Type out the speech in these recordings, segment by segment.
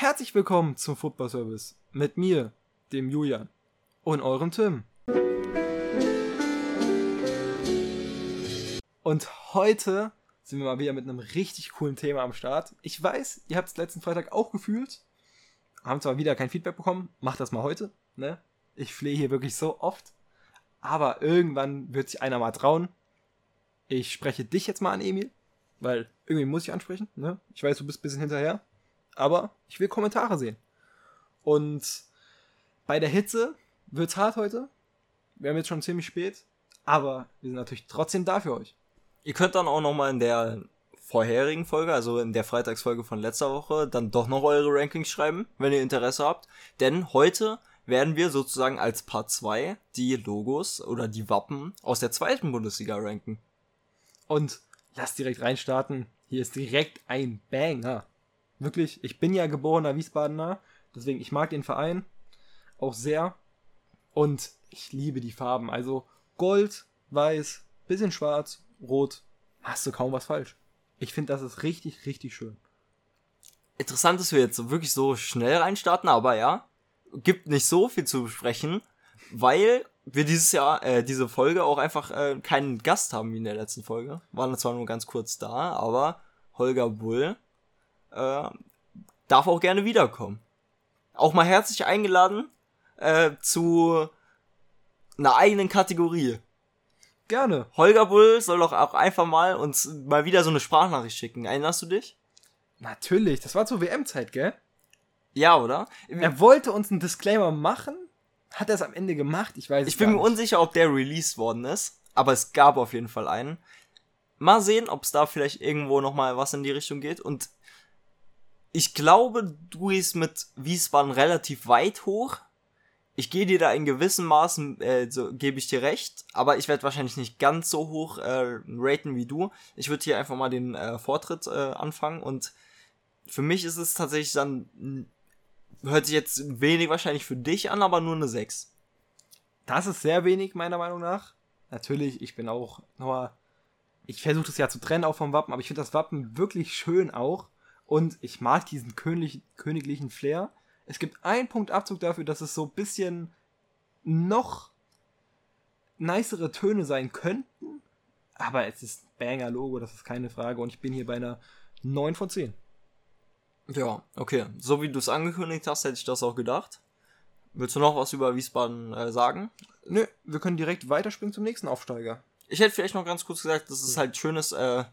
Herzlich willkommen zum Football Service mit mir, dem Julian und eurem Tim. Und heute sind wir mal wieder mit einem richtig coolen Thema am Start. Ich weiß, ihr habt es letzten Freitag auch gefühlt, haben zwar wieder kein Feedback bekommen, macht das mal heute, ne? Ich flehe hier wirklich so oft, aber irgendwann wird sich einer mal trauen. Ich spreche dich jetzt mal an, Emil, weil irgendwie muss ich ansprechen, ne? Ich weiß, du bist ein bisschen hinterher, aber ich will Kommentare sehen. Und bei der Hitze wird's hart heute. Wir haben jetzt schon ziemlich spät, aber wir sind natürlich trotzdem da für euch. Ihr könnt dann auch nochmal in der vorherigen Folge, also in der Freitagsfolge von letzter Woche, dann doch noch eure Rankings schreiben, wenn ihr Interesse habt. Denn heute werden wir sozusagen als Part 2 die Logos oder die Wappen aus der zweiten Bundesliga ranken. Und lass direkt reinstarten. Hier ist direkt ein Banger. Wirklich, ich bin ja geborener Wiesbadener, deswegen ich mag den Verein auch sehr. Und ich liebe die Farben. Also Gold, Weiß, bisschen Schwarz, Rot. Hast du kaum was falsch. Ich finde, das ist richtig, richtig schön. Interessant, dass wir jetzt wirklich so schnell reinstarten, aber ja, gibt nicht so viel zu besprechen, weil wir dieses Jahr, äh, diese Folge auch einfach äh, keinen Gast haben wie in der letzten Folge. Waren zwar nur ganz kurz da, aber Holger Bull äh, darf auch gerne wiederkommen. Auch mal herzlich eingeladen äh, zu einer eigenen Kategorie. Gerne. Holger Bull soll doch auch einfach mal uns mal wieder so eine Sprachnachricht schicken. Erinnerst du dich? Natürlich, das war zur WM-Zeit, gell? Ja, oder? Er wollte uns einen Disclaimer machen. Hat er es am Ende gemacht? Ich weiß es Ich bin mir nicht. unsicher, ob der released worden ist, aber es gab auf jeden Fall einen. Mal sehen, ob es da vielleicht irgendwo noch mal was in die Richtung geht. Und ich glaube, du gehst mit Wiesbaden relativ weit hoch. Ich gehe dir da in gewissem Maßen, äh, so gebe ich dir recht, aber ich werde wahrscheinlich nicht ganz so hoch äh, raten wie du. Ich würde hier einfach mal den äh, Vortritt äh, anfangen und für mich ist es tatsächlich dann, mh, hört sich jetzt wenig wahrscheinlich für dich an, aber nur eine 6. Das ist sehr wenig, meiner Meinung nach. Natürlich, ich bin auch nur. Ich versuche das ja zu trennen auch vom Wappen, aber ich finde das Wappen wirklich schön auch. Und ich mag diesen königlich, königlichen Flair. Es gibt einen Punkt Abzug dafür, dass es so ein bisschen noch nicere Töne sein könnten. Aber es ist Banger-Logo, das ist keine Frage. Und ich bin hier bei einer 9 von 10. Ja, okay. So wie du es angekündigt hast, hätte ich das auch gedacht. Willst du noch was über Wiesbaden äh, sagen? Nö, wir können direkt weiterspringen zum nächsten Aufsteiger. Ich hätte vielleicht noch ganz kurz gesagt, dass es halt schönes, äh,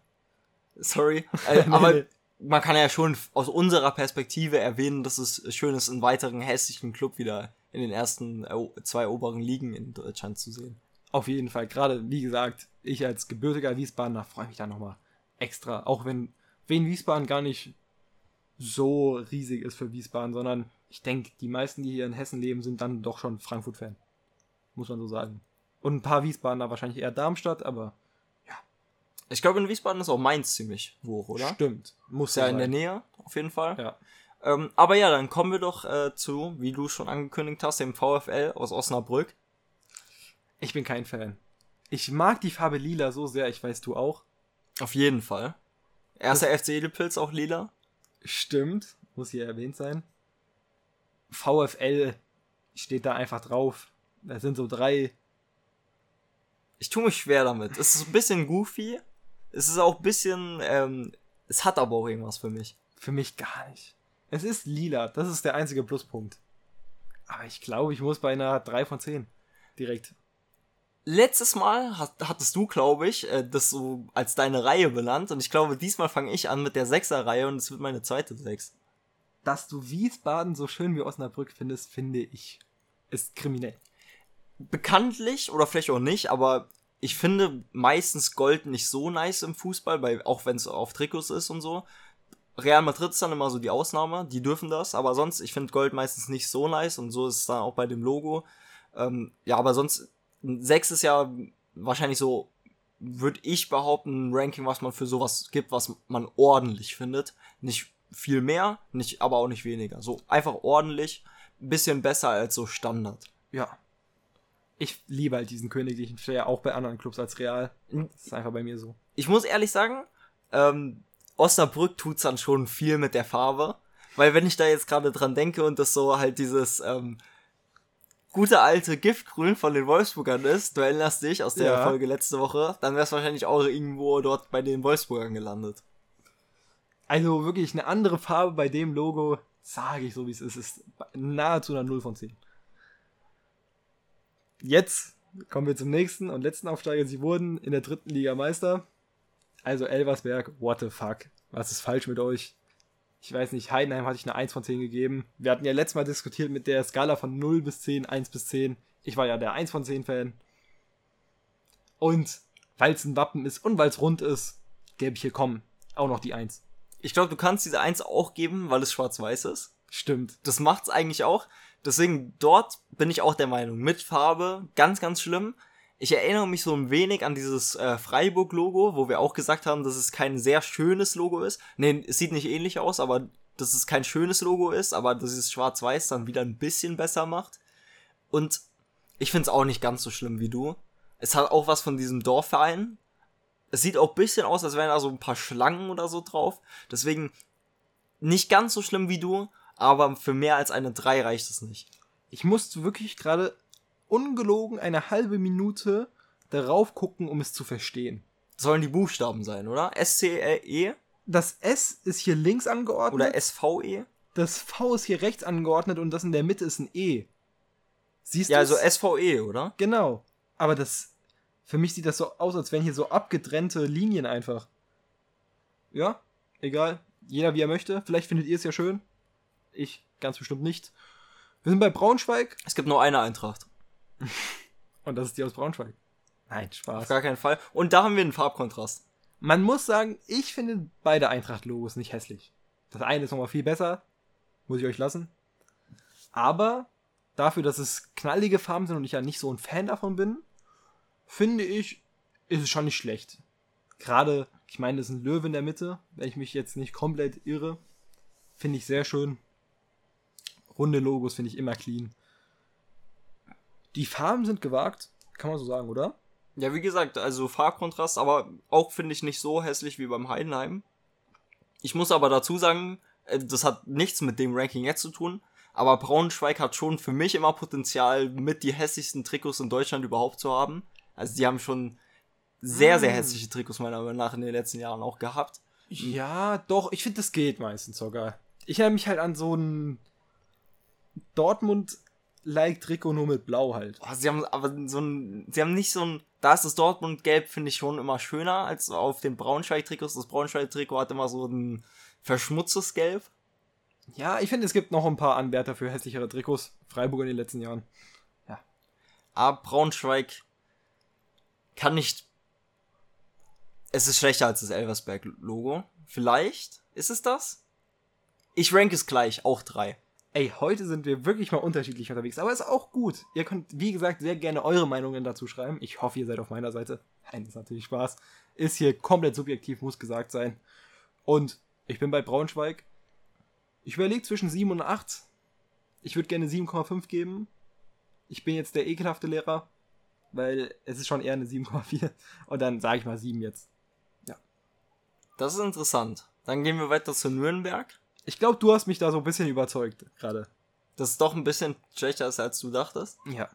sorry, äh, aber. Man kann ja schon aus unserer Perspektive erwähnen, dass es schön ist, einen weiteren hässlichen Club wieder in den ersten zwei oberen Ligen in Deutschland zu sehen. Auf jeden Fall. Gerade, wie gesagt, ich als gebürtiger Wiesbadener freue mich da nochmal extra. Auch wenn Wien Wiesbaden gar nicht so riesig ist für Wiesbaden, sondern ich denke, die meisten, die hier in Hessen leben, sind dann doch schon Frankfurt-Fan. Muss man so sagen. Und ein paar Wiesbadener wahrscheinlich eher Darmstadt, aber Ich glaube, in Wiesbaden ist auch Mainz ziemlich hoch, oder? stimmt. Muss ja so in der sein. Nähe, auf jeden Fall. Ja. Ähm, aber ja, dann kommen wir doch äh, zu, wie du schon angekündigt hast, dem VfL aus Osnabrück. Ich bin kein Fan. Ich mag die Farbe lila so sehr, ich weiß du auch. Auf jeden Fall. Erster FC Edelpilz auch lila. Stimmt, muss hier erwähnt sein. VfL steht da einfach drauf. Da sind so drei Ich tue mich schwer damit. Es ist ein bisschen goofy. Es ist auch ein bisschen, ähm, es hat aber auch irgendwas für mich. Für mich gar nicht. Es ist lila, das ist der einzige Pluspunkt. Aber ich glaube, ich muss bei einer 3 von 10 direkt. Letztes Mal hat, hattest du, glaube ich, äh, das so als deine Reihe benannt und ich glaube, diesmal fange ich an mit der Sechser-Reihe und es wird meine zweite Sechs. Dass du Wiesbaden so schön wie Osnabrück findest, finde ich, ist kriminell. Bekanntlich, oder vielleicht auch nicht, aber ich finde meistens Gold nicht so nice im Fußball, weil, auch wenn es auf Trikots ist und so. Real Madrid ist dann immer so die Ausnahme, die dürfen das, aber sonst, ich finde Gold meistens nicht so nice und so ist es dann auch bei dem Logo. Ähm, ja, aber sonst, ein Sechs ist ja wahrscheinlich so, würde ich behaupten, ein Ranking, was man für sowas gibt, was man ordentlich findet. Nicht viel mehr, nicht, aber auch nicht weniger. So einfach ordentlich, bisschen besser als so Standard. Ja. Ich liebe halt diesen königlichen Flair, auch bei anderen Clubs als Real. Das ist einfach bei mir so. ich muss ehrlich sagen, ähm, Osnabrück tut's dann schon viel mit der Farbe. weil wenn ich da jetzt gerade dran denke und das so halt dieses ähm, gute alte Giftgrün von den Wolfsburgern ist, du erinnerst dich aus der Ja. Folge letzte Woche, dann wär's wahrscheinlich auch irgendwo dort bei den Wolfsburgern gelandet. Also wirklich eine andere Farbe bei dem Logo, sage ich so wie es ist, ist nahezu eine 0 von 10. Jetzt kommen wir zum nächsten und letzten Aufsteiger. Sie wurden in der dritten Liga Meister. Also Elversberg, what the fuck? Was ist falsch mit euch? Ich weiß nicht, Heidenheim hatte ich eine 1 von 10 gegeben. Wir hatten ja letztes Mal diskutiert mit der Skala von 0 bis 10, 1 bis 10. Ich war ja der 1 von 10 Fan. Und weil es ein Wappen ist und weil es rund ist, gebe ich hier komm auch noch die 1. Ich glaube, du kannst diese Eins auch geben, weil es schwarz-weiß ist. Stimmt. Das macht's eigentlich auch. Deswegen dort bin ich auch der Meinung, mit Farbe ganz, ganz schlimm. Ich erinnere mich so ein wenig an dieses äh, Freiburg-Logo, wo wir auch gesagt haben, dass es kein sehr schönes Logo ist. Nee, es sieht nicht ähnlich aus, aber dass es kein schönes Logo ist, aber dass es schwarz-weiß dann wieder ein bisschen besser macht. Und ich find's auch nicht ganz so schlimm wie du. Es hat auch was von diesem Dorfverein. Es sieht auch bisschen aus, als wären da so ein paar Schlangen oder so drauf. Deswegen nicht ganz so schlimm wie du, aber für mehr als eine 3 reicht es nicht. Ich musste wirklich gerade ungelogen eine halbe Minute darauf gucken, um es zu verstehen. Sollen die Buchstaben sein, oder? S-C-E Das S ist hier links angeordnet, oder S-V-E? das V ist hier rechts angeordnet und das in der Mitte ist ein E. Siehst Ja, du's? also S-V-E, oder? Genau. Aber das, für mich sieht das so aus, als wären hier so abgetrennte Linien einfach. Ja, egal. Jeder wie er möchte. Vielleicht findet ihr es ja schön. Ich ganz bestimmt nicht. Wir sind bei Braunschweig Es gibt nur eine Eintracht. und das ist die aus Braunschweig. Nein, Auf Spaß. gar keinen Fall. Und da haben wir einen Farbkontrast. Man muss sagen, ich finde beide Eintracht-Logos nicht hässlich. Das eine ist nochmal viel besser. Muss ich euch lassen. Aber dafür, dass es knallige Farben sind und ich ja nicht so ein Fan davon bin, finde ich, ist es schon nicht schlecht. Gerade, ich meine, das ist ein Löwe in der Mitte, wenn ich mich jetzt nicht komplett irre. Finde ich sehr schön. Runde Logos finde ich immer clean. Die Farben sind gewagt, kann man so sagen, oder? Ja, wie gesagt, also Farbkontrast, aber auch finde ich nicht so hässlich wie beim Heidenheim. Ich muss aber dazu sagen, äh, das hat nichts mit dem Ranking jetzt zu tun, aber Braunschweig hat schon für mich immer Potenzial, mit die hässlichsten Trikots in Deutschland überhaupt zu haben. Also die haben schon sehr, sehr Mm. hässliche Trikots meiner Meinung nach in den letzten Jahren auch gehabt. Ja, doch, ich finde, das geht meistens sogar. Ich erinnere mich halt an so ein Dortmund-like-Trikot nur mit Blau halt. Oh, sie haben aber so ein, sie haben nicht so ein, da ist das Dortmund-Gelb, finde ich schon immer schöner als auf den Braunschweig-Trikots. Das Braunschweig-Trikot hat immer so ein verschmutztes Gelb. Ja, ich finde, es gibt noch ein paar Anwärter für hässlichere Trikots. Freiburg in den letzten Jahren. Aber Braunschweig kann nicht. Es ist schlechter als das Elversberg-Logo. Vielleicht ist es das? Ich rank es gleich, auch drei. Ey, heute sind wir wirklich mal unterschiedlich unterwegs, aber ist auch gut. Ihr könnt, wie gesagt, sehr gerne eure Meinungen dazu schreiben. Ich hoffe, ihr seid auf meiner Seite. Nein, ist natürlich Spaß. Ist hier komplett subjektiv, muss gesagt sein. Und ich bin bei Braunschweig. Ich überlege zwischen 7 und 8. Ich würde gerne 7,5 geben. Ich bin jetzt der ekelhafte Lehrer, weil es ist schon eher eine 7,4. Und dann sage ich mal 7 jetzt. Das ist interessant. Dann gehen wir weiter zu Nürnberg. Ich glaube, du hast mich da so ein bisschen überzeugt gerade. Das ist doch ein bisschen schlechter ist, als du dachtest. Ja.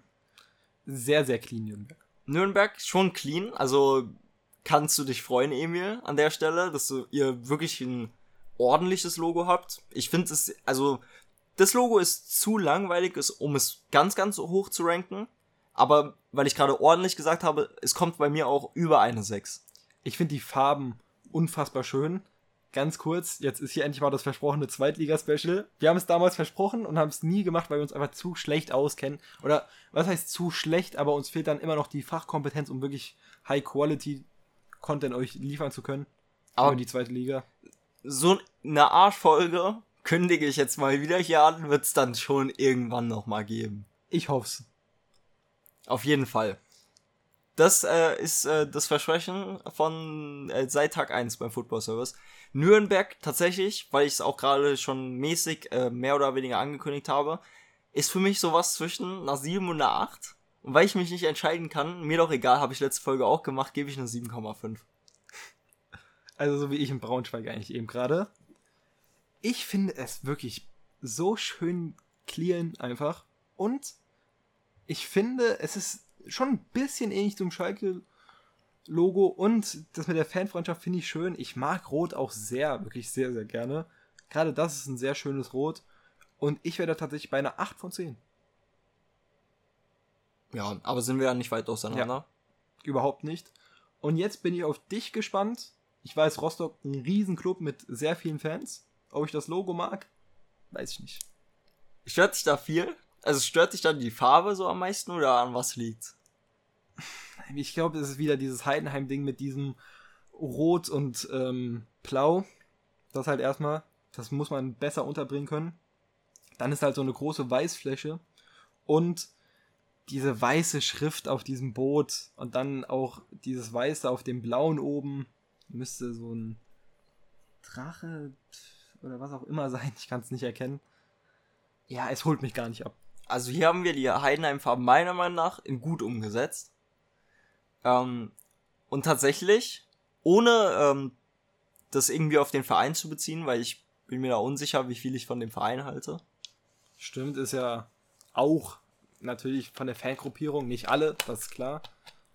Sehr, sehr clean, Nürnberg. Nürnberg schon clean, also kannst du dich freuen, Emil, an der Stelle, dass du ihr wirklich ein ordentliches Logo habt. Ich finde es, also das Logo ist zu langweilig, ist, um es ganz, ganz hoch zu ranken. Aber weil ich gerade ordentlich gesagt habe, es kommt bei mir auch über eine 6. Ich finde die Farben unfassbar schön. Ganz kurz, jetzt ist hier endlich mal das versprochene Zweitliga-Special. Wir haben es damals versprochen und haben es nie gemacht, weil wir uns einfach zu schlecht auskennen. Oder was heißt zu schlecht, aber uns fehlt dann immer noch die Fachkompetenz, um wirklich High-Quality-Content euch liefern zu können. Aber die zweite Liga. so eine Arschfolge kündige ich jetzt mal wieder hier an, wird es dann schon irgendwann nochmal geben. Ich hoff's. Auf jeden Fall. Das äh, ist äh, das Versprechen von äh, seit Tag 1 beim Football Service. Nürnberg tatsächlich, weil ich es auch gerade schon mäßig äh, mehr oder weniger angekündigt habe, ist für mich sowas zwischen einer 7 und einer 8. Und weil ich mich nicht entscheiden kann, mir doch egal, habe ich letzte Folge auch gemacht, gebe ich eine 7,5. Also so wie ich in Braunschweig eigentlich eben gerade. Ich finde es wirklich so schön clean einfach. Und ich finde, es ist schon ein bisschen ähnlich zum Schalke-Logo. Und das mit der Fanfreundschaft finde ich schön. Ich mag Rot auch sehr, wirklich sehr, sehr gerne. Gerade das ist ein sehr schönes Rot. Und ich werde tatsächlich bei einer 8 von 10. Ja, aber sind wir ja nicht weit auseinander. Überhaupt nicht. Und jetzt bin ich auf dich gespannt. Ich weiß, Rostock ein Riesenclub mit sehr vielen Fans. Ob ich das Logo mag, weiß ich nicht. Stört dich da viel? Also stört dich dann die Farbe so am meisten oder an was liegt's? Ich glaube, es ist wieder dieses Heidenheim-Ding mit diesem Rot und ähm, Blau. Das halt erstmal, das muss man besser unterbringen können. Dann ist halt so eine große Weißfläche und diese weiße Schrift auf diesem Boot und dann auch dieses Weiße auf dem Blauen oben. Müsste so ein Drache oder was auch immer sein. Ich kann es nicht erkennen. Ja, es holt mich gar nicht ab. Also hier haben wir die Heidenheim-Farben meiner Meinung nach in gut umgesetzt. Ähm, und tatsächlich, ohne ähm, das irgendwie auf den Verein zu beziehen, weil ich bin mir da unsicher, wie viel ich von dem Verein halte. Stimmt, ist ja auch natürlich von der Fangruppierung, nicht alle, das ist klar.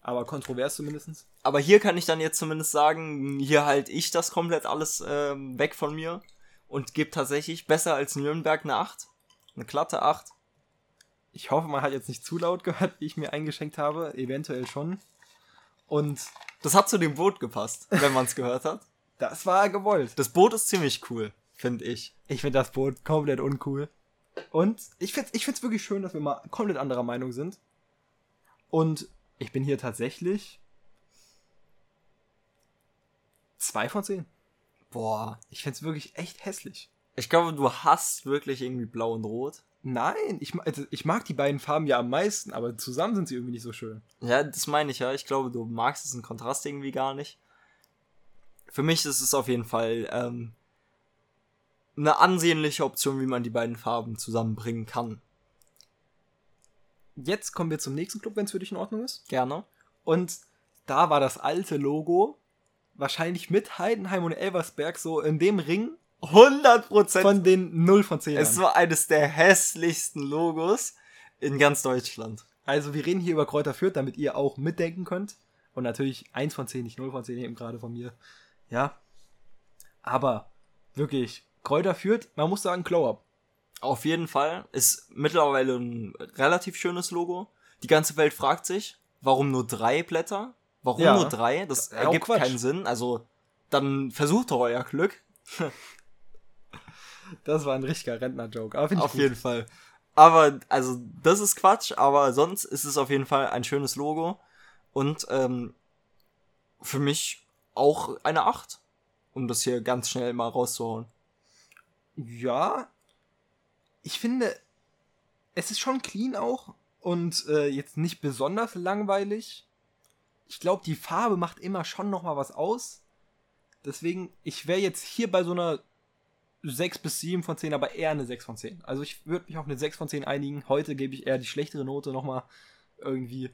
Aber kontrovers zumindest. Aber hier kann ich dann jetzt zumindest sagen, hier halte ich das komplett alles ähm, weg von mir und gebe tatsächlich besser als Nürnberg eine 8. Eine glatte 8. Ich hoffe, man hat jetzt nicht zu laut gehört, wie ich mir eingeschenkt habe. Eventuell schon. Und Das hat zu dem Boot gepasst, wenn man es gehört hat. das war gewollt. Das Boot ist ziemlich cool, finde ich. Ich finde das Boot komplett uncool. Und ich finde es ich find's wirklich schön, dass wir mal komplett anderer Meinung sind. Und ich bin hier tatsächlich zwei von zehn. Boah. Ich finde es wirklich echt hässlich. Ich glaube, du hast wirklich irgendwie blau und rot. Nein, ich, also ich mag die beiden Farben ja am meisten, aber zusammen sind sie irgendwie nicht so schön. Ja, das meine ich ja. Ich glaube, du magst diesen Kontrast irgendwie gar nicht. Für mich ist es auf jeden Fall ähm, eine ansehnliche Option, wie man die beiden Farben zusammenbringen kann. Jetzt kommen wir zum nächsten Club, wenn es für dich in Ordnung ist. Gerne. Und da war das alte Logo wahrscheinlich mit Heidenheim und Elversberg so in dem Ring 100% von den 0 von 10. Es war eines der hässlichsten Logos in ganz Deutschland. Also wir reden hier über Kräuter Fürth, damit ihr auch mitdenken könnt. Und natürlich 1 von 10, nicht 0 von 10 eben gerade von mir. Ja. Aber wirklich, Kräuter Fürth, man muss sagen, Glow-Up. Auf jeden Fall. Ist mittlerweile ein relativ schönes Logo. Die ganze Welt fragt sich, warum nur drei Blätter? Warum Ja. nur drei? Das Ja, ergibt keinen Sinn. Also, dann versucht doch euer Glück. Das war ein richtiger Rentner-Joke. Aber finde ich Auf jeden Fall. Aber, also, das ist Quatsch, aber sonst ist es auf jeden Fall ein schönes Logo. Und ähm, für mich auch eine 8. Um das hier ganz schnell mal rauszuhauen. Ja. Ich finde, es ist schon clean auch. Und äh, jetzt nicht besonders langweilig. Ich glaube, die Farbe macht immer schon noch mal was aus. Deswegen, ich wäre jetzt hier bei so einer 6 bis 7 von 10, aber eher eine 6 von 10. Also ich würde mich auf eine 6 von 10 einigen. Heute gebe ich eher die schlechtere Note nochmal irgendwie.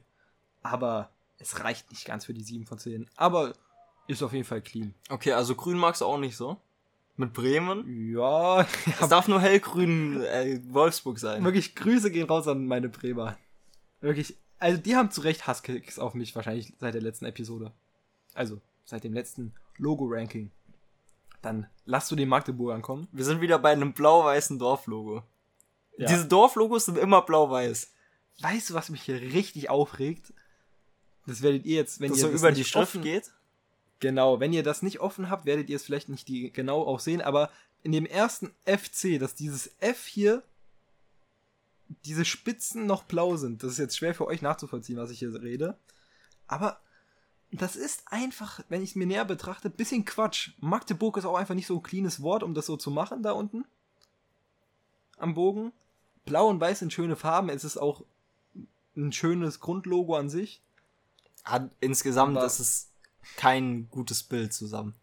Aber es reicht nicht ganz für die 7 von 10. Aber ist auf jeden Fall clean. Okay, also grün magst du auch nicht so? Mit Bremen? Ja, Es darf nur hellgrün äh, Wolfsburg sein. wirklich Grüße gehen raus an meine Bremer. Wirklich, also die haben zu Recht Hasskicks auf mich wahrscheinlich seit der letzten Episode. Also seit dem letzten Logo-Ranking. Dann lass du den Magdeburgern kommen. Wir sind wieder bei einem blau-weißen Dorflogo. Ja. Diese Dorflogos sind immer blau-weiß. Weißt du, was mich hier richtig aufregt? Das werdet ihr jetzt, wenn Dass ihr so das über die Schrift geht. Genau, wenn ihr das nicht offen habt, werdet ihr es vielleicht nicht die, genau auch sehen, aber in dem ersten FC, dass dieses F hier, diese Spitzen noch blau sind. Das ist jetzt schwer für euch nachzuvollziehen, was ich hier rede. Aber das ist einfach, wenn ich es mir näher betrachte, bisschen Quatsch. Magdeburg ist auch einfach nicht so ein cleanes Wort, um das so zu machen da unten. Am Bogen. Blau und Weiß sind schöne Farben. Es ist auch ein schönes Grundlogo an sich. Hat insgesamt Aber- ist es kein gutes Bild zusammen.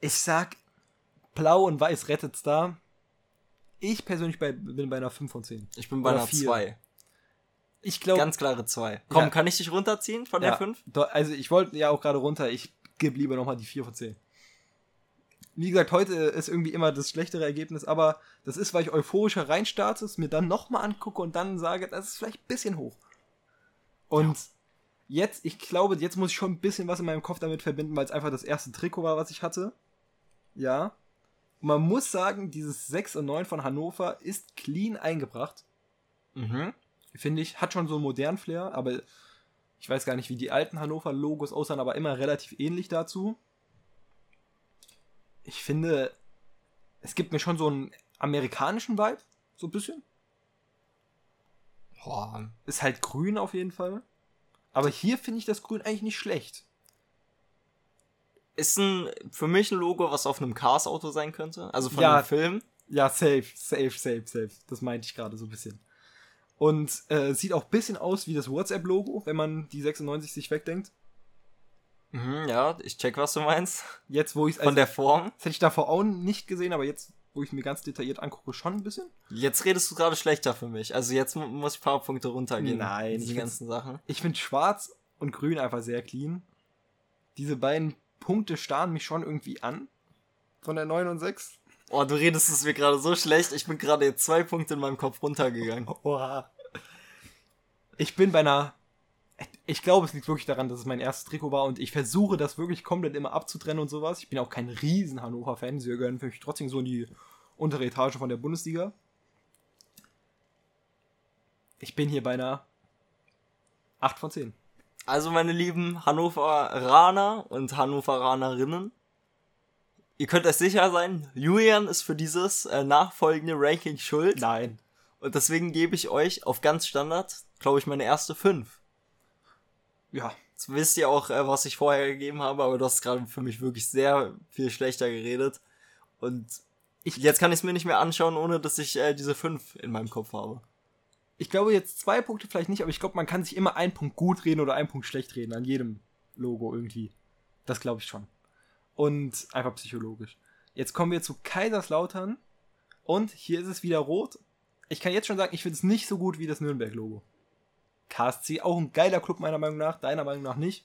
Ich sag, Blau und Weiß rettet's da. Ich persönlich bei, bin bei einer 5 von 10. Ich bin bei Oder einer vier. 2. Ich glaube, Ganz klare 2. Komm, Ja. kann ich dich runterziehen von der 5? also ich wollte ja auch gerade runter. Ich gebe lieber nochmal die 4 von 10. Wie gesagt, heute ist irgendwie immer das schlechtere Ergebnis, aber das ist, weil ich euphorischer reinstarte, es mir dann nochmal angucke und dann sage, das ist vielleicht ein bisschen hoch. Und ja. jetzt, ich glaube, jetzt muss ich schon ein bisschen was in meinem Kopf damit verbinden, weil es einfach das erste Trikot war, was ich hatte. Ja. Und man muss sagen, dieses 6 und 9 von Hannover ist clean eingebracht. Mhm. Finde ich, hat schon so einen modernen Flair, aber ich weiß gar nicht, wie die alten Hannover-Logos aussahen, aber immer relativ ähnlich dazu. Ich finde, es gibt mir schon so einen amerikanischen Vibe, so ein bisschen. Boah. Ist halt grün auf jeden Fall. Aber hier finde ich das Grün eigentlich nicht schlecht. Ist ein, für mich ein Logo, was auf einem Cars-Auto sein könnte. Also von ja, einem Film. Ja, safe, safe, safe, safe. Das meinte ich gerade so ein bisschen. Und äh, sieht auch ein bisschen aus wie das WhatsApp-Logo, wenn man die 96 sich wegdenkt. Mhm, ja, ich check, was du meinst. Jetzt, wo ich Von der Form. Das hätte ich davor auch nicht gesehen, aber jetzt, wo ich mir ganz detailliert angucke, schon ein bisschen. Jetzt redest du gerade schlechter für mich. Also jetzt muss ich ein paar Punkte runtergehen. Nein, die ganzen Sachen. Ich finde schwarz und grün einfach sehr clean. Diese beiden Punkte starren mich schon irgendwie an. Von der 9 und 6. Oh, du redest es mir gerade so schlecht. Ich bin gerade jetzt zwei Punkte in meinem Kopf runtergegangen. Oha. Ich bin bei einer. Ich glaube, es liegt wirklich daran, dass es mein erstes Trikot war und ich versuche das wirklich komplett immer abzutrennen und sowas. Ich bin auch kein riesen Hannover-Fan. Sie gehören für mich trotzdem so in die untere Etage von der Bundesliga. Ich bin hier bei einer 8 von 10. Also, meine lieben Hannoveraner und Hannoveranerinnen, ihr könnt euch sicher sein, Julian ist für dieses äh, nachfolgende Ranking schuld. Nein. Und deswegen gebe ich euch auf ganz Standard, glaube ich, meine erste 5. Ja. Jetzt wisst ihr auch, äh, was ich vorher gegeben habe, aber du hast gerade für mich wirklich sehr viel schlechter geredet. Und ich, jetzt kann ich es mir nicht mehr anschauen, ohne dass ich äh, diese 5 in meinem Kopf habe ich glaube jetzt zwei Punkte vielleicht nicht, aber ich glaube, man kann sich immer einen Punkt gut reden oder einen Punkt schlecht reden an jedem Logo irgendwie. Das glaube ich schon. Und einfach psychologisch. Jetzt kommen wir zu Kaiserslautern und hier ist es wieder rot. Ich kann jetzt schon sagen, ich finde es nicht so gut wie das Nürnberg-Logo. KSC, auch ein geiler Club meiner Meinung nach, deiner Meinung nach nicht.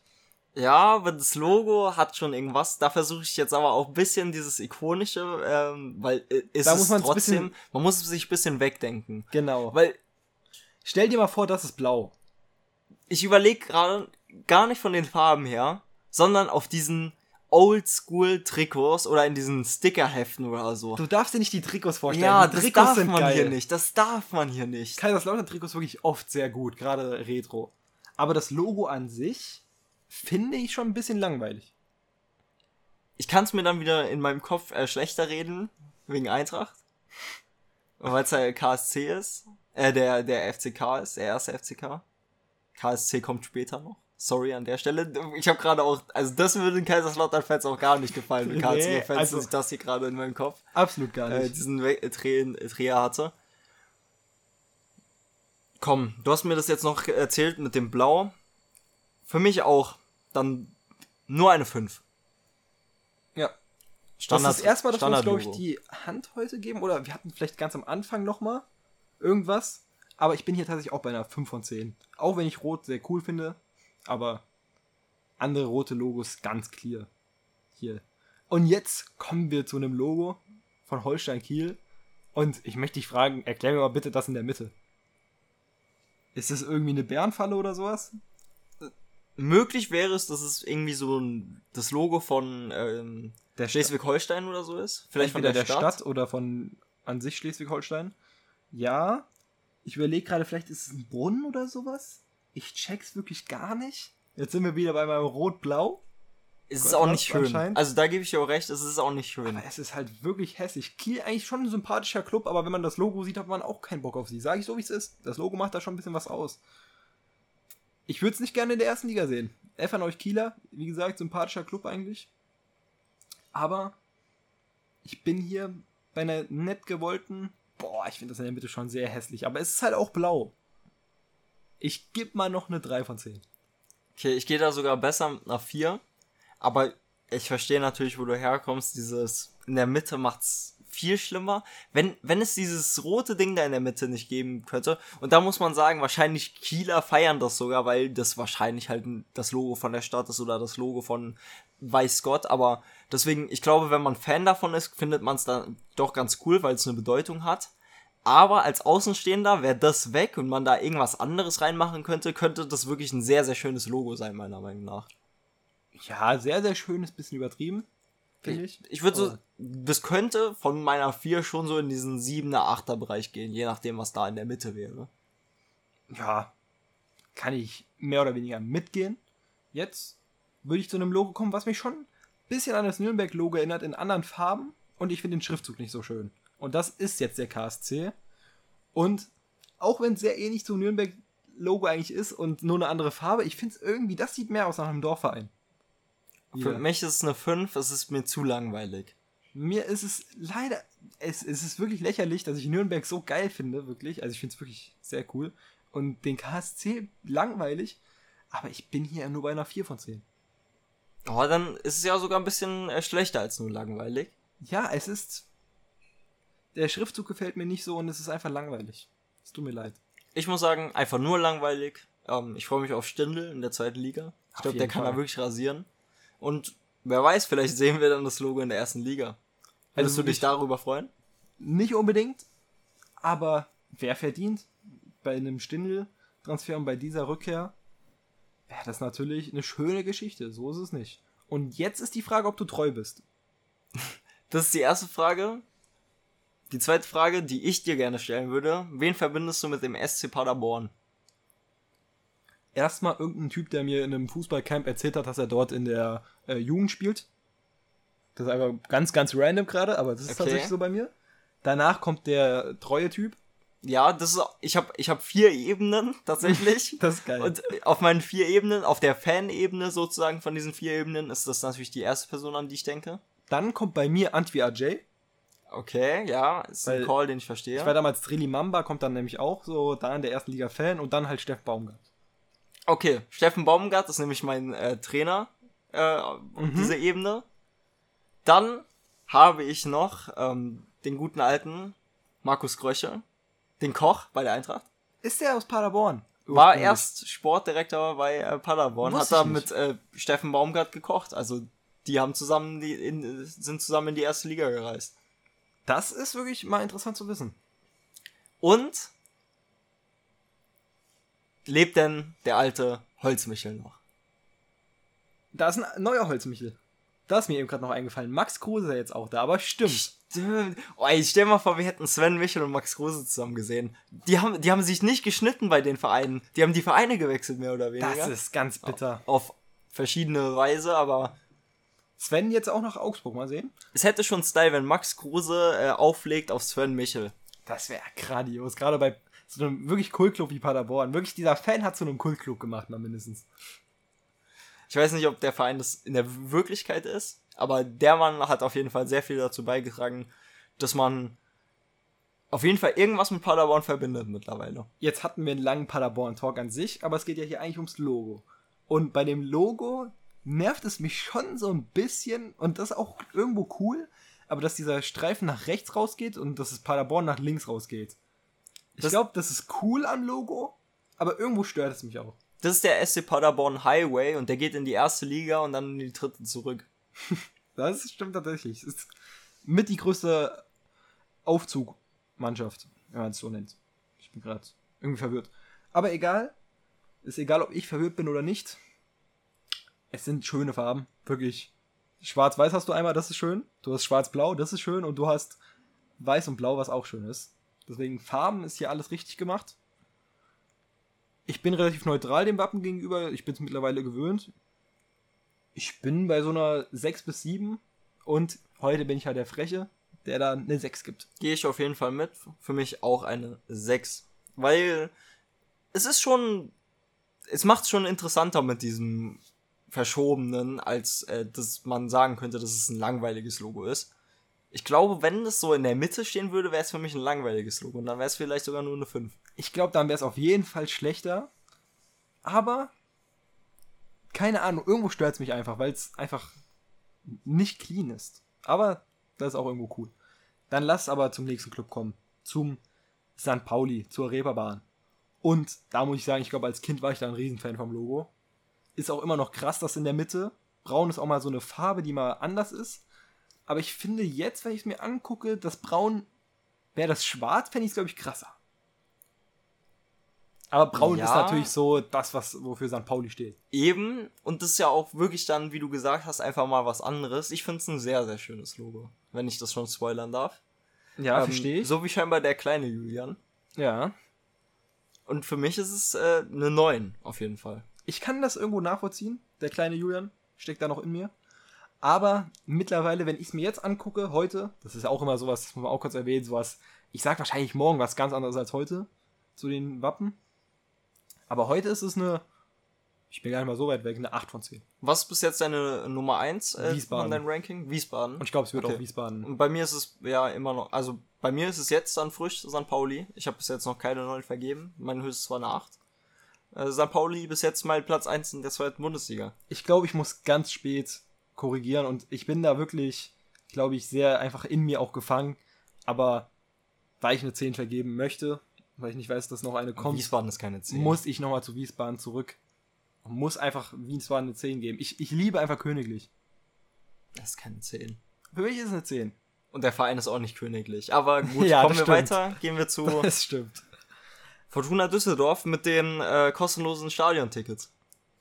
Ja, aber das Logo hat schon irgendwas. Da versuche ich jetzt aber auch ein bisschen dieses ikonische, ähm, weil äh, ist da muss es trotzdem, man muss sich ein bisschen wegdenken. Genau. Weil Stell dir mal vor, das ist blau. Ich überlege gerade gar nicht von den Farben her, sondern auf diesen Oldschool-Trikots oder in diesen Stickerheften oder so. Du darfst dir nicht die Trikots vorstellen. Ja, die das Trikots darf man geil. hier nicht. Das darf man hier nicht. Kaiserslautern-Trikots wirklich oft sehr gut, gerade Retro. Aber das Logo an sich finde ich schon ein bisschen langweilig. Ich kann es mir dann wieder in meinem Kopf äh, schlechter reden, wegen Eintracht. Weil es ja KSC ist. Äh, der, der FCK ist, der erste FCK. KSC kommt später noch. Sorry an der Stelle. Ich habe gerade auch, also das würde den Kaiserslautern-Fans auch gar nicht gefallen, den KSC-Fans, nee, also, dass ich das hier gerade in meinem Kopf. Absolut gar nicht. Äh, diesen Dreher hatte. Komm, du hast mir das jetzt noch erzählt mit dem Blau. Für mich auch. Dann nur eine 5. Ja. Standard, das ist erstmal, dass wir uns, glaube ich, die Hand heute geben. Oder wir hatten vielleicht ganz am Anfang nochmal irgendwas. Aber ich bin hier tatsächlich auch bei einer 5 von 10. Auch wenn ich Rot sehr cool finde. Aber andere rote Logos ganz clear. Hier. Und jetzt kommen wir zu einem Logo von Holstein Kiel. Und ich möchte dich fragen, erklär mir mal bitte das in der Mitte. Ist das irgendwie eine Bärenfalle oder sowas? Möglich wäre es, dass es irgendwie so ein, das Logo von ähm, Schleswig-Holstein oder so ist. Vielleicht von der, der Stadt. Stadt oder von an sich Schleswig-Holstein. Ja. Ich überlege gerade, vielleicht ist es ein Brunnen oder sowas. Ich check's wirklich gar nicht. Jetzt sind wir wieder bei meinem Rot-Blau. Es ist auch nicht schön. Also da gebe ich dir auch recht, es ist auch nicht schön. Aber es ist halt wirklich hässlich. Kiel eigentlich schon ein sympathischer Club, aber wenn man das Logo sieht, hat man auch keinen Bock auf sie. Sage ich so, wie es ist. Das Logo macht da schon ein bisschen was aus. Ich würde es nicht gerne in der ersten Liga sehen. F an euch Kieler, wie gesagt, sympathischer Club eigentlich. Aber ich bin hier bei einer nett gewollten boah, ich finde das in der Mitte schon sehr hässlich. Aber es ist halt auch blau. Ich gebe mal noch eine 3 von 10. Okay, ich gehe da sogar besser nach 4. Aber ich verstehe natürlich, wo du herkommst. Dieses in der Mitte macht's viel schlimmer. Wenn, wenn es dieses rote Ding da in der Mitte nicht geben könnte. Und da muss man sagen, wahrscheinlich Kieler feiern das sogar, weil das wahrscheinlich halt das Logo von der Stadt ist oder das Logo von weiß Gott, aber deswegen, ich glaube, wenn man Fan davon ist, findet man es dann doch ganz cool, weil es eine Bedeutung hat. Aber als Außenstehender wäre das weg und man da irgendwas anderes reinmachen könnte, könnte das wirklich ein sehr, sehr schönes Logo sein, meiner Meinung nach. Ja, sehr, sehr schön, ist ein bisschen übertrieben, finde ich. Ich würde so, das könnte von meiner 4 schon so in diesen 7er, 8er Bereich gehen, je nachdem, was da in der Mitte wäre. ja, kann ich mehr oder weniger mitgehen. Jetzt würde ich zu einem Logo kommen, was mich schon ein bisschen an das Nürnberg-Logo erinnert, in anderen Farben. Und ich finde den Schriftzug nicht so schön. Und das ist jetzt der KSC. Und auch wenn es sehr ähnlich zum Nürnberg-Logo eigentlich ist und nur eine andere Farbe, ich finde es irgendwie, das sieht mehr aus nach einem Dorfverein. Für Ja. mich ist es eine 5, es ist mir zu langweilig. Mir ist es leider, es, es ist wirklich lächerlich, dass ich Nürnberg so geil finde, wirklich. Also ich finde es wirklich sehr cool. Und den KSC langweilig. Aber ich bin hier nur bei einer 4 von 10. Aber dann ist es ja sogar ein bisschen äh, schlechter als nur langweilig. Ja, es ist. Der Schriftzug gefällt mir nicht so und es ist einfach langweilig. Es tut mir leid. Ich muss sagen, einfach nur langweilig. Ähm, ich freue mich auf Stindl in der zweiten Liga. Ich glaube, der kann da Fall. wirklich rasieren. Und wer weiß, vielleicht sehen wir dann das Logo in der ersten Liga. Würdest Also du dich wirklich- darüber freuen? Nicht unbedingt, aber wer verdient bei einem Stindl-Transfer und bei dieser Rückkehr, wäre das natürlich eine schöne Geschichte. So ist es nicht. Und jetzt ist die Frage, ob du treu bist. Das ist die erste Frage. Die zweite Frage, die ich dir gerne stellen würde. Wen verbindest du mit dem SC Paderborn? Erstmal irgendein Typ, der mir in einem Fußballcamp erzählt hat, dass er dort in der äh, Jugend spielt. Das ist einfach ganz, ganz random gerade, aber das ist Okay. tatsächlich so bei mir. Danach kommt der treue Typ. Ja, das ist, ich habe ich hab vier Ebenen tatsächlich. Das ist geil. Und auf meinen vier Ebenen, auf der Fan-Ebene sozusagen von diesen vier Ebenen, ist das natürlich die erste Person, an die ich denke. Dann kommt bei mir Antwi Ajay. Okay, ja, ist ein Weil- Call, den ich verstehe. Ich war damals Trilli Mamba, kommt dann nämlich auch so da in der ersten Liga Fan und dann halt Steff Baumgart. Okay, Steffen Baumgart ist nämlich mein äh, Trainer, äh, Mhm. diese Ebene. Dann habe ich noch ähm, den guten alten Markus Grösche, den Koch bei der Eintracht. Ist der aus Paderborn? War erst Sportdirektor bei äh, Paderborn, Wusste hat da mit äh, Steffen Baumgart gekocht. Also die haben zusammen die in, sind zusammen in die erste Liga gereist. Das ist wirklich mal interessant zu wissen. Und lebt denn der alte Holzmichel noch? Da ist ein neuer Holzmichel. Da ist mir eben gerade noch eingefallen. Max Kruse jetzt auch da, aber stimmt. Stimmt. Oh, ey, stell mal vor, wir hätten Sven Michel und Max Kruse zusammen gesehen. Die haben, die haben sich nicht geschnitten bei den Vereinen. Die haben die Vereine gewechselt, mehr oder weniger. Das ist ganz bitter. Auf verschiedene Weise, aber Sven jetzt auch nach Augsburg, mal sehen. es hätte schon Style, wenn Max Kruse äh, auflegt auf Sven Michel. Das wäre grandios. Gerade bei so einem wirklich Kultclub wie Paderborn. Wirklich, dieser Fan hat so einen Kultclub gemacht, mal mindestens. Ich weiß nicht, ob der Verein das in der Wirklichkeit ist, aber der Mann hat auf jeden Fall sehr viel dazu beigetragen, dass man auf jeden Fall irgendwas mit Paderborn verbindet mittlerweile. Jetzt hatten wir einen langen Paderborn-Talk an sich, aber es geht ja hier eigentlich ums Logo. Und bei dem Logo nervt es mich schon so ein bisschen, und das ist auch irgendwo cool, aber dass dieser Streifen nach rechts rausgeht und dass es Paderborn nach links rausgeht. Ich Das- glaube, das ist cool am Logo, aber irgendwo stört es mich auch. Das ist der SC Paderborn Highway und der geht in die erste Liga und dann in die dritte zurück. Das stimmt tatsächlich. Es ist mit die größte Aufzugmannschaft, wenn man es so nennt. Ich bin gerade irgendwie verwirrt. Aber egal. Ist egal, ob ich verwirrt bin oder nicht. Es sind schöne Farben. Wirklich. Schwarz-Weiß hast du einmal, das ist schön. Du hast Schwarz-Blau, das ist schön. Und du hast Weiß und Blau, was auch schön ist. Deswegen Farben ist hier alles richtig gemacht. Ich bin relativ neutral dem Wappen gegenüber. Ich bin es mittlerweile gewöhnt. Ich bin bei so einer 6 bis 7 und heute bin ich halt der Freche, der da eine 6 gibt. Gehe ich auf jeden Fall mit. Für mich auch eine 6. Weil es ist schon. Es macht schon interessanter mit diesem verschobenen, als äh, dass man sagen könnte, dass es ein langweiliges Logo ist. Ich glaube, wenn es so in der Mitte stehen würde, wäre es für mich ein langweiliges Logo. Und dann wäre es vielleicht sogar nur eine 5. Ich glaube, dann wäre es auf jeden Fall schlechter. Aber keine Ahnung, irgendwo stört es mich einfach, weil es einfach nicht clean ist. Aber das ist auch irgendwo cool. Dann lass aber zum nächsten Club kommen. Zum St. Pauli, zur Reeperbahn. Und da muss ich sagen, ich glaube, als Kind war ich da ein Riesenfan vom Logo. Ist auch immer noch krass, dass in der Mitte Braun ist auch mal so eine Farbe, die mal anders ist. Aber ich finde jetzt, wenn ich es mir angucke, das Braun, wäre das Schwarz, fände ich es, glaube ich, krasser. Aber Braun Ja. ist natürlich so das, was, wofür St. Pauli steht. Eben, und das ist ja auch wirklich dann, wie du gesagt hast, einfach mal was anderes. Ich finde es ein sehr, sehr schönes Logo, wenn ich das schon spoilern darf. Ja, Ähm, verstehe ich. So wie scheinbar der kleine Julian. Ja. Und für mich ist es äh, eine 9, auf jeden Fall. Ich kann das irgendwo nachvollziehen. Der kleine Julian steckt da noch in mir. Aber mittlerweile, wenn ich es mir jetzt angucke, heute, das ist ja auch immer sowas, das muss man auch kurz erwähnen, sowas, ich sag wahrscheinlich morgen was ganz anderes als heute zu den Wappen. Aber heute ist es eine, ich bin gar nicht mal so weit weg, eine 8 von 10. Was ist bis jetzt deine Nummer 1 äh, Wiesbaden. von deinem Ranking? Wiesbaden. Und ich glaube, es wird Okay. auch Wiesbaden. Und bei mir ist es ja immer noch, also bei mir ist es jetzt dann frisch St. Pauli. Ich habe bis jetzt noch keine 9 vergeben. Mein höchstes war eine 8. Äh, St. Pauli bis jetzt mal Platz 1 in der zweiten Bundesliga. Ich glaube, ich muss ganz spät korrigieren und ich bin da wirklich, glaube ich, sehr einfach in mir auch gefangen. Aber weil ich eine 10 vergeben möchte, weil ich nicht weiß, dass noch eine kommt, Wiesbaden ist keine 10. muss ich nochmal zu Wiesbaden zurück. Und Muss einfach Wiesbaden eine 10 geben. Ich, ich liebe einfach königlich. Das ist keine 10. Für mich ist es eine 10. Und der Verein ist auch nicht königlich. Aber gut, Ja, kommen wir stimmt. weiter. Gehen wir zu Das stimmt. Fortuna Düsseldorf mit den äh, kostenlosen Stadiontickets.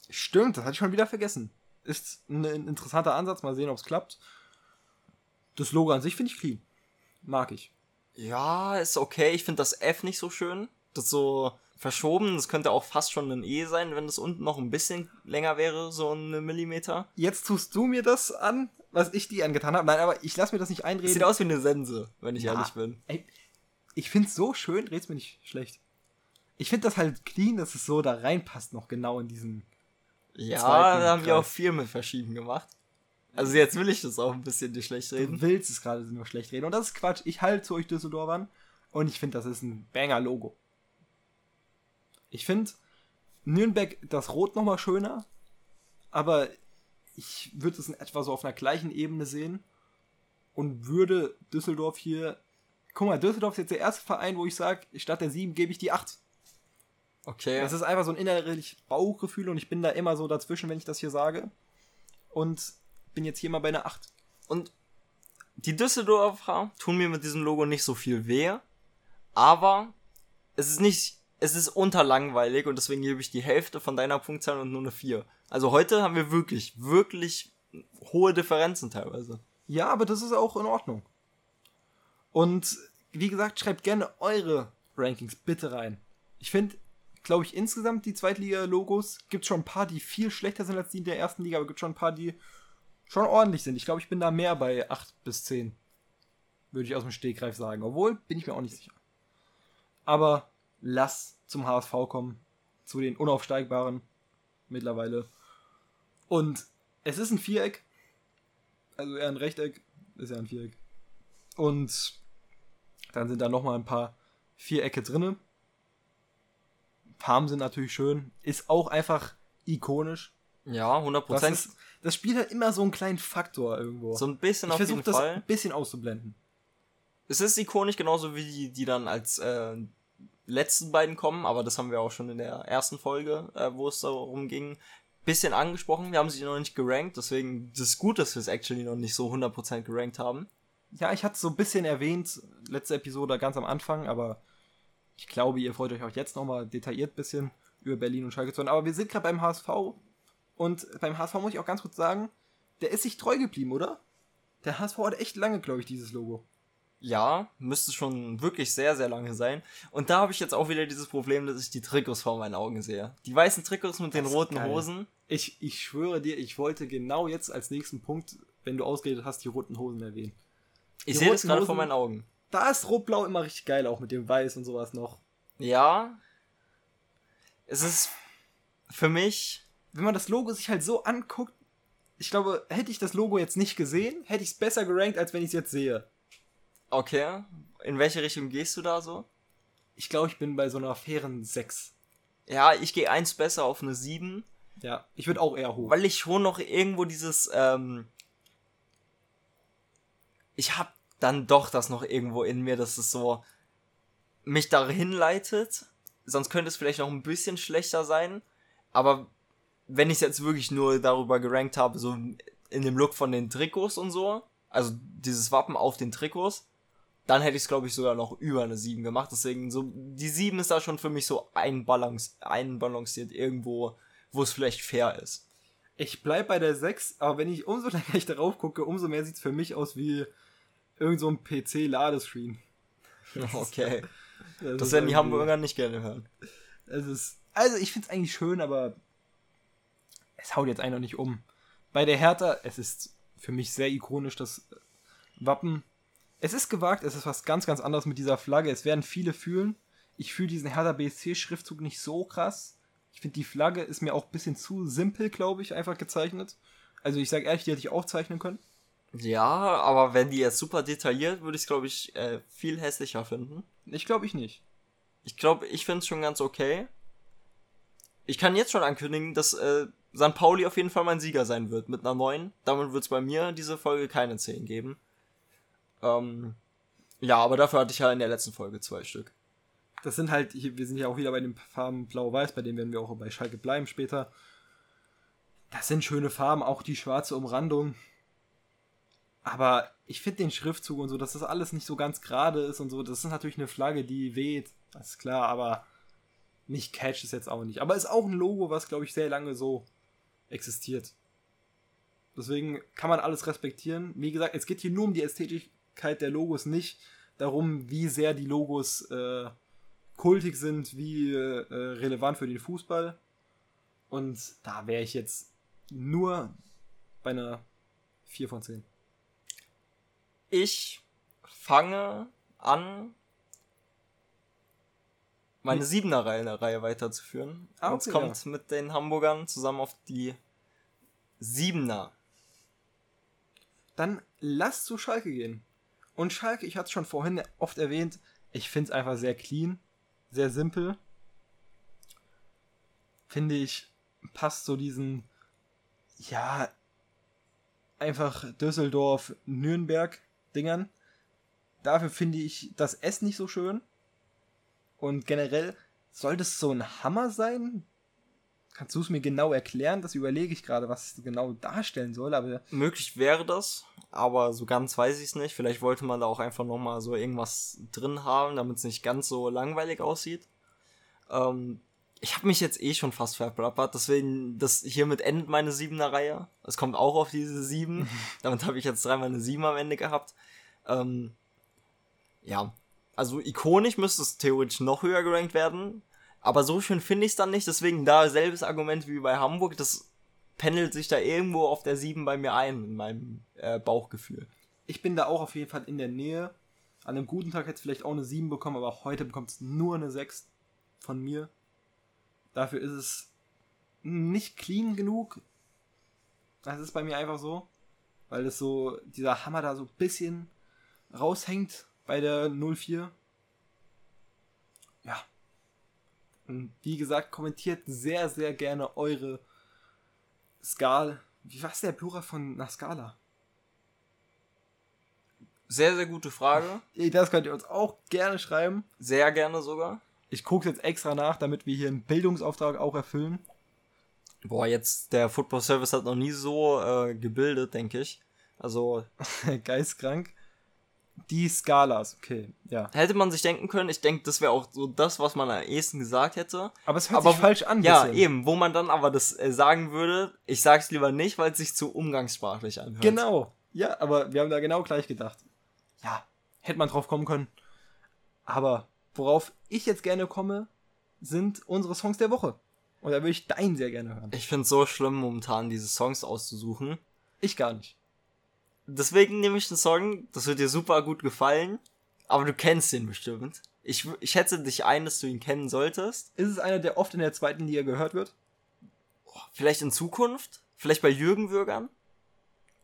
Stimmt, das hatte ich schon wieder vergessen. Ist ein, ein interessanter Ansatz. Mal sehen, ob es klappt. Das Logo an sich finde ich clean. Mag ich. Ja, ist okay. Ich finde das F nicht so schön. Das ist so verschoben. Das könnte auch fast schon ein E sein, wenn das unten noch ein bisschen länger wäre, so eine Millimeter. Jetzt tust du mir das an, was ich dir angetan habe. Nein, aber ich lasse mir das nicht einreden. Sieht aus wie eine Sense, wenn ich Ja. ehrlich bin. Ey, ich finde es so schön, red's mir nicht schlecht. Ich finde das halt clean, dass es so da reinpasst, noch genau in diesen. Ja, da haben wir auch viel mit verschieben gemacht. Also jetzt will ich das auch ein bisschen dir schlecht Du reden. willst es gerade nur schlecht reden. Und das ist Quatsch. Ich halte zu euch Düsseldorfern und ich finde, das ist ein Banger-Logo. Ich finde Nürnberg das Rot nochmal schöner, aber ich würde es in etwa so auf einer gleichen Ebene sehen und würde Düsseldorf hier. Guck mal, Düsseldorf ist jetzt der erste Verein, wo ich sage, statt der 7 gebe ich die 8. Okay. Das ist einfach so ein innerlich Bauchgefühl und ich bin da immer so dazwischen, wenn ich das hier sage. Und bin jetzt hier mal bei einer 8. Und die Düsseldorfer tun mir mit diesem Logo nicht so viel weh, aber es ist nicht, es ist unterlangweilig und deswegen gebe ich die Hälfte von deiner Punktzahl und nur eine 4. Also heute haben wir wirklich, wirklich hohe Differenzen teilweise. Ja, aber das ist auch in Ordnung. Und wie gesagt, schreibt gerne eure Rankings bitte rein. Ich finde, glaube ich, insgesamt die Zweitliga-Logos gibt schon ein paar, die viel schlechter sind als die in der ersten Liga, aber gibt schon ein paar, die schon ordentlich sind. Ich glaube, ich bin da mehr bei 8 bis 10. Würde ich aus dem Stegreif sagen. Obwohl, bin ich mir auch nicht sicher. Aber lass zum HSV kommen. Zu den Unaufsteigbaren mittlerweile. Und es ist ein Viereck. Also eher ein Rechteck. Ist ja ein Viereck. Und dann sind da nochmal ein paar Vierecke drinne. Farben sind natürlich schön. Ist auch einfach ikonisch. Ja, 100 Das, Prozent. ist, das spielt halt immer so einen kleinen Faktor irgendwo. So ein bisschen ich auf jeden das Fall. ein bisschen auszublenden. Es ist ikonisch, genauso wie die, die dann als äh, letzten beiden kommen, aber das haben wir auch schon in der ersten Folge, äh, wo es darum ging, bisschen angesprochen. Wir haben sie noch nicht gerankt, deswegen ist gut, dass wir es actually noch nicht so 100% gerankt haben. Ja, ich hatte es so ein bisschen erwähnt, letzte Episode ganz am Anfang, aber ich glaube, ihr freut euch auch jetzt nochmal detailliert ein bisschen über Berlin und Schalke zu hören. Aber wir sind gerade beim HSV und beim HSV muss ich auch ganz kurz sagen, der ist sich treu geblieben, oder? Der HSV hat echt lange, glaube ich, dieses Logo. Ja, müsste schon wirklich sehr, sehr lange sein. Und da habe ich jetzt auch wieder dieses Problem, dass ich die Trikots vor meinen Augen sehe. Die weißen Trikots mit den Das ist roten geil. Hosen. Ich, ich schwöre dir, ich wollte genau jetzt als nächsten Punkt, wenn du ausgeredet hast, die roten Hosen erwähnen. Ich sehe das gerade Hosen- vor meinen Augen. Da ist Rot-Blau immer richtig geil, auch mit dem Weiß und sowas noch. Ja. Es ist für mich wenn man das Logo sich halt so anguckt, ich glaube, hätte ich das Logo jetzt nicht gesehen, hätte ich es besser gerankt, als wenn ich es jetzt sehe. okay. In welche Richtung gehst du da so? Ich glaube, ich bin bei so einer fairen 6. Ja, ich gehe eins besser auf eine 7, Ja, ich würde auch eher hoch. weil ich schon noch irgendwo dieses, ähm, ich hab dann doch das noch irgendwo in mir, dass es so mich dahin leitet. Sonst könnte es vielleicht noch ein bisschen schlechter sein, aber wenn ich es jetzt wirklich nur darüber gerankt habe, so in dem Look von den Trikots und so, also dieses Wappen auf den Trikots, dann hätte ich es, glaube ich, sogar noch über eine 7 gemacht. Deswegen, so, die 7 ist da schon für mich so einbalance, einbalanciert irgendwo, wo es vielleicht fair ist. Ich bleib bei der 6, aber wenn ich umso länger ich darauf gucke, umso mehr sieht es für mich aus wie irgend so ein PC-Ladescreen. Okay. Das, Das werden die Hamburger nicht gerne hören. Es ist, also ich finde es eigentlich schön, aber es haut jetzt einen noch nicht um. Bei der Hertha, es ist für mich sehr ikonisch, das Wappen. Es ist gewagt, es ist was ganz, ganz anderes mit dieser Flagge. Es werden viele fühlen. Ich fühle diesen Hertha BSC-Schriftzug nicht so krass. Ich finde, die Flagge ist mir auch ein bisschen zu simpel, glaube ich, einfach gezeichnet. Also ich sage ehrlich, die hätte ich auch zeichnen können. Ja, aber wenn die jetzt super detailliert, würde ich es, glaube ich, äh, viel hässlicher finden. Ich glaube ich nicht. Ich glaube, ich finde es schon ganz okay. Ich kann jetzt schon ankündigen, dass äh, St. Pauli auf jeden Fall mein Sieger sein wird mit einer 9. Damit wird es bei mir diese Folge keine 10 geben. Ähm, ja, aber dafür hatte ich ja in der letzten Folge zwei Stück. Das sind halt, wir sind ja auch wieder bei den Farben Blau-Weiß, bei denen werden wir auch bei Schalke bleiben später. Das sind schöne Farben, auch die schwarze Umrandung. Aber ich finde den Schriftzug und so, dass das alles nicht so ganz gerade ist und so, das ist natürlich eine Flagge, die weht, das ist klar, aber nicht Catch ist jetzt auch nicht. Aber ist auch ein Logo, was, glaube ich, sehr lange so existiert. Deswegen kann man alles respektieren. Wie gesagt, es geht hier nur um die Ästhetigkeit der Logos, nicht darum, wie sehr die Logos äh, kultig sind, wie äh, relevant für den Fußball. Und da wäre ich jetzt nur bei einer 4 von 10. Ich fange an, meine siebener Reihe, Reihe weiterzuführen. Ah, Und es okay, kommt mit den Hamburgern zusammen auf die Siebener. Dann lass zu Schalke gehen. Und Schalke, ich hatte es schon vorhin oft erwähnt, ich finde es einfach sehr clean, sehr simpel. Finde ich, passt so diesen, ja, einfach Düsseldorf, Nürnberg Dingern. Dafür finde ich das S nicht so schön. Und generell, soll das so ein Hammer sein? Kannst du es mir genau erklären? Das überlege ich gerade, was es genau darstellen soll, aber Möglich wäre das, aber so ganz weiß ich es nicht. Vielleicht wollte man da auch einfach nochmal so irgendwas drin haben, damit es nicht ganz so langweilig aussieht. Ähm, ich habe mich jetzt eh schon fast verplappert, deswegen, das hiermit endet meine siebener Reihe. Es kommt auch auf diese sieben. damit habe ich jetzt dreimal eine sieben am Ende gehabt. Ähm, ja, also ikonisch müsste es theoretisch noch höher gerankt werden. Aber so schön finde ich es dann nicht, deswegen da selbes Argument wie bei Hamburg, das pendelt sich da irgendwo auf der 7 bei mir ein, in meinem äh, Bauchgefühl. ich bin da auch auf jeden Fall in der Nähe. An einem guten Tag hätte es vielleicht auch eine 7 bekommen, aber heute bekommt es nur eine 6 von mir. Dafür ist es nicht clean genug. Das ist bei mir einfach so. Weil es so, dieser Hammer da so ein bisschen raushängt bei der 04. Ja. Und wie gesagt, kommentiert sehr, sehr gerne eure Skal. Wie war der Plural von einer Skala? Sehr, sehr gute Frage. Das könnt ihr uns auch gerne schreiben. Sehr gerne sogar. Ich gucke jetzt extra nach, damit wir hier einen Bildungsauftrag auch erfüllen. Boah, jetzt der Football Service hat noch nie so äh, gebildet, denke ich. Also Geistkrank. Die Skalas, okay, ja. hätte man sich denken können, ich denke, das wäre auch so das, was man am ehesten gesagt hätte. Aber es hört Aber sich falsch an. Ja, bisschen. eben, wo man dann aber das äh, sagen würde, ich sag's lieber nicht, weil es sich zu umgangssprachlich anhört. Genau. Ja, aber wir haben da genau gleich gedacht. Ja, hätte man drauf kommen können. Aber worauf ich jetzt gerne komme, sind unsere Songs der Woche. Und da würde ich deinen sehr gerne hören. Ich find's so schlimm, momentan diese Songs auszusuchen. Ich gar nicht. Deswegen nehme ich einen Song, das wird dir super gut gefallen, aber du kennst den bestimmt. Ich, ich schätze dich ein, dass du ihn kennen solltest. Ist es einer, der oft in der zweiten Liga gehört wird? Vielleicht in Zukunft? Vielleicht bei Jürgen Würgern?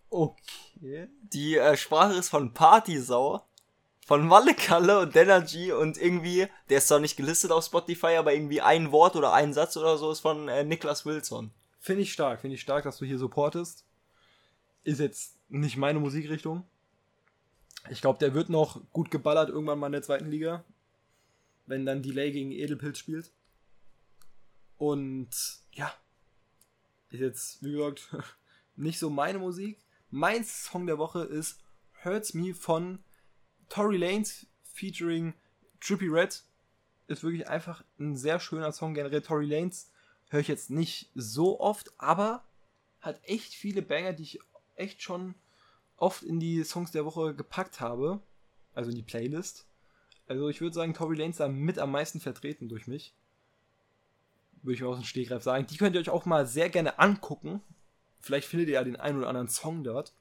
Okay. Die äh, Sprache ist von Partysau, von Wallekalle und Denergy und irgendwie, der ist zwar nicht gelistet auf Spotify, aber irgendwie ein Wort oder ein Satz oder so ist von äh, Niklas Wilson. Finde ich stark, finde ich stark, dass du hier supportest. Ist jetzt nicht meine Musikrichtung. Ich glaube, der wird noch gut geballert irgendwann mal in der zweiten Liga. Wenn dann Delay gegen Edelpilz spielt. Und ja, ist jetzt, wie gesagt, nicht so meine Musik. Mein Song der Woche ist Hurts Me von Tory Lanez featuring Trippy Red. Ist wirklich einfach ein sehr schöner Song. Generell Tory Lanez höre ich jetzt nicht so oft, aber hat echt viele Banger, die ich echt schon oft in die Songs der Woche gepackt habe. Also in die Playlist. Also ich würde sagen, Tory Lanez da mit am meisten vertreten durch mich. Würde ich mir aus dem Stegreif sagen. Die könnt ihr euch auch mal sehr gerne angucken. Vielleicht findet ihr ja den einen oder anderen Song dort.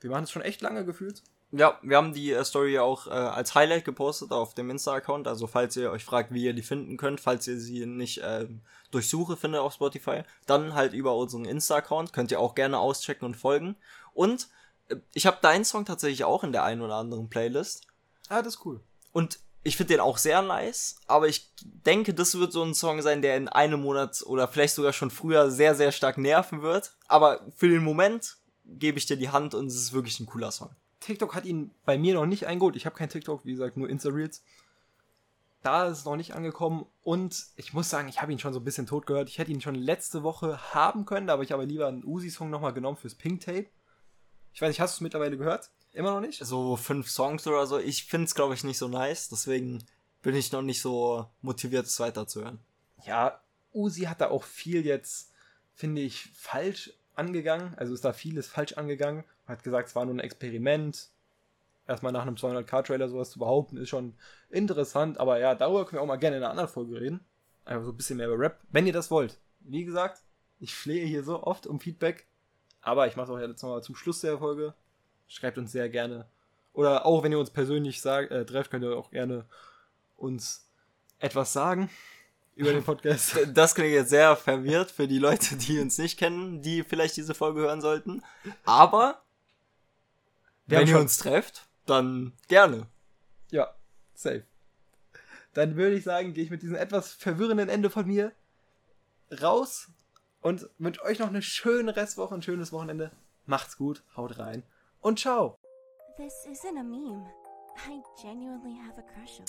Wir machen es schon echt lange gefühlt. Ja, wir haben die äh, Story auch äh, als Highlight gepostet auf dem Insta-Account. Also falls ihr euch fragt, wie ihr die finden könnt, falls ihr sie nicht äh, durch Suche findet auf Spotify, dann halt über unseren Insta-Account. Könnt ihr auch gerne auschecken und folgen. Und äh, ich habe deinen Song tatsächlich auch in der einen oder anderen Playlist. Ah, das ist cool. Und ich finde den auch sehr nice, aber ich denke, das wird so ein Song sein, der in einem Monat oder vielleicht sogar schon früher sehr, sehr stark nerven wird. Aber für den Moment gebe ich dir die Hand und es ist wirklich ein cooler Song. TikTok hat ihn bei mir noch nicht eingeholt. Ich habe kein TikTok, wie gesagt, nur Insta-Reels. Da ist es noch nicht angekommen und ich muss sagen, ich habe ihn schon so ein bisschen tot gehört. Ich hätte ihn schon letzte Woche haben können, aber ich habe lieber einen Uzi-Song nochmal genommen fürs Pink Tape. Ich weiß nicht, hast du es mittlerweile gehört? Immer noch nicht? So fünf Songs oder so. Ich finde es, glaube ich, nicht so nice. Deswegen bin ich noch nicht so motiviert, es weiterzuhören. Ja, Uzi hat da auch viel jetzt, finde ich, falsch angegangen. Also ist da vieles falsch angegangen. Hat gesagt, es war nur ein Experiment. Erstmal nach einem 200k-Trailer sowas zu behaupten, ist schon interessant. Aber ja, darüber können wir auch mal gerne in einer anderen Folge reden. Einfach so ein bisschen mehr über Rap, wenn ihr das wollt. Wie gesagt, ich flehe hier so oft um Feedback. Aber ich mache es auch jetzt nochmal zum Schluss der Folge. Schreibt uns sehr gerne. Oder auch wenn ihr uns persönlich sag, äh, trefft, könnt ihr auch gerne uns etwas sagen über den Podcast. Das klingt jetzt sehr verwirrt für die Leute, die uns nicht kennen, die vielleicht diese Folge hören sollten. Aber wenn ihr uns trefft, dann gerne. Ja, safe. Dann würde ich sagen, gehe ich mit diesem etwas verwirrenden Ende von mir raus und wünsche euch noch eine schöne Restwoche, ein schönes Wochenende. Macht's gut, haut rein und ciao. This isn't a meme. I genuinely have a crush on.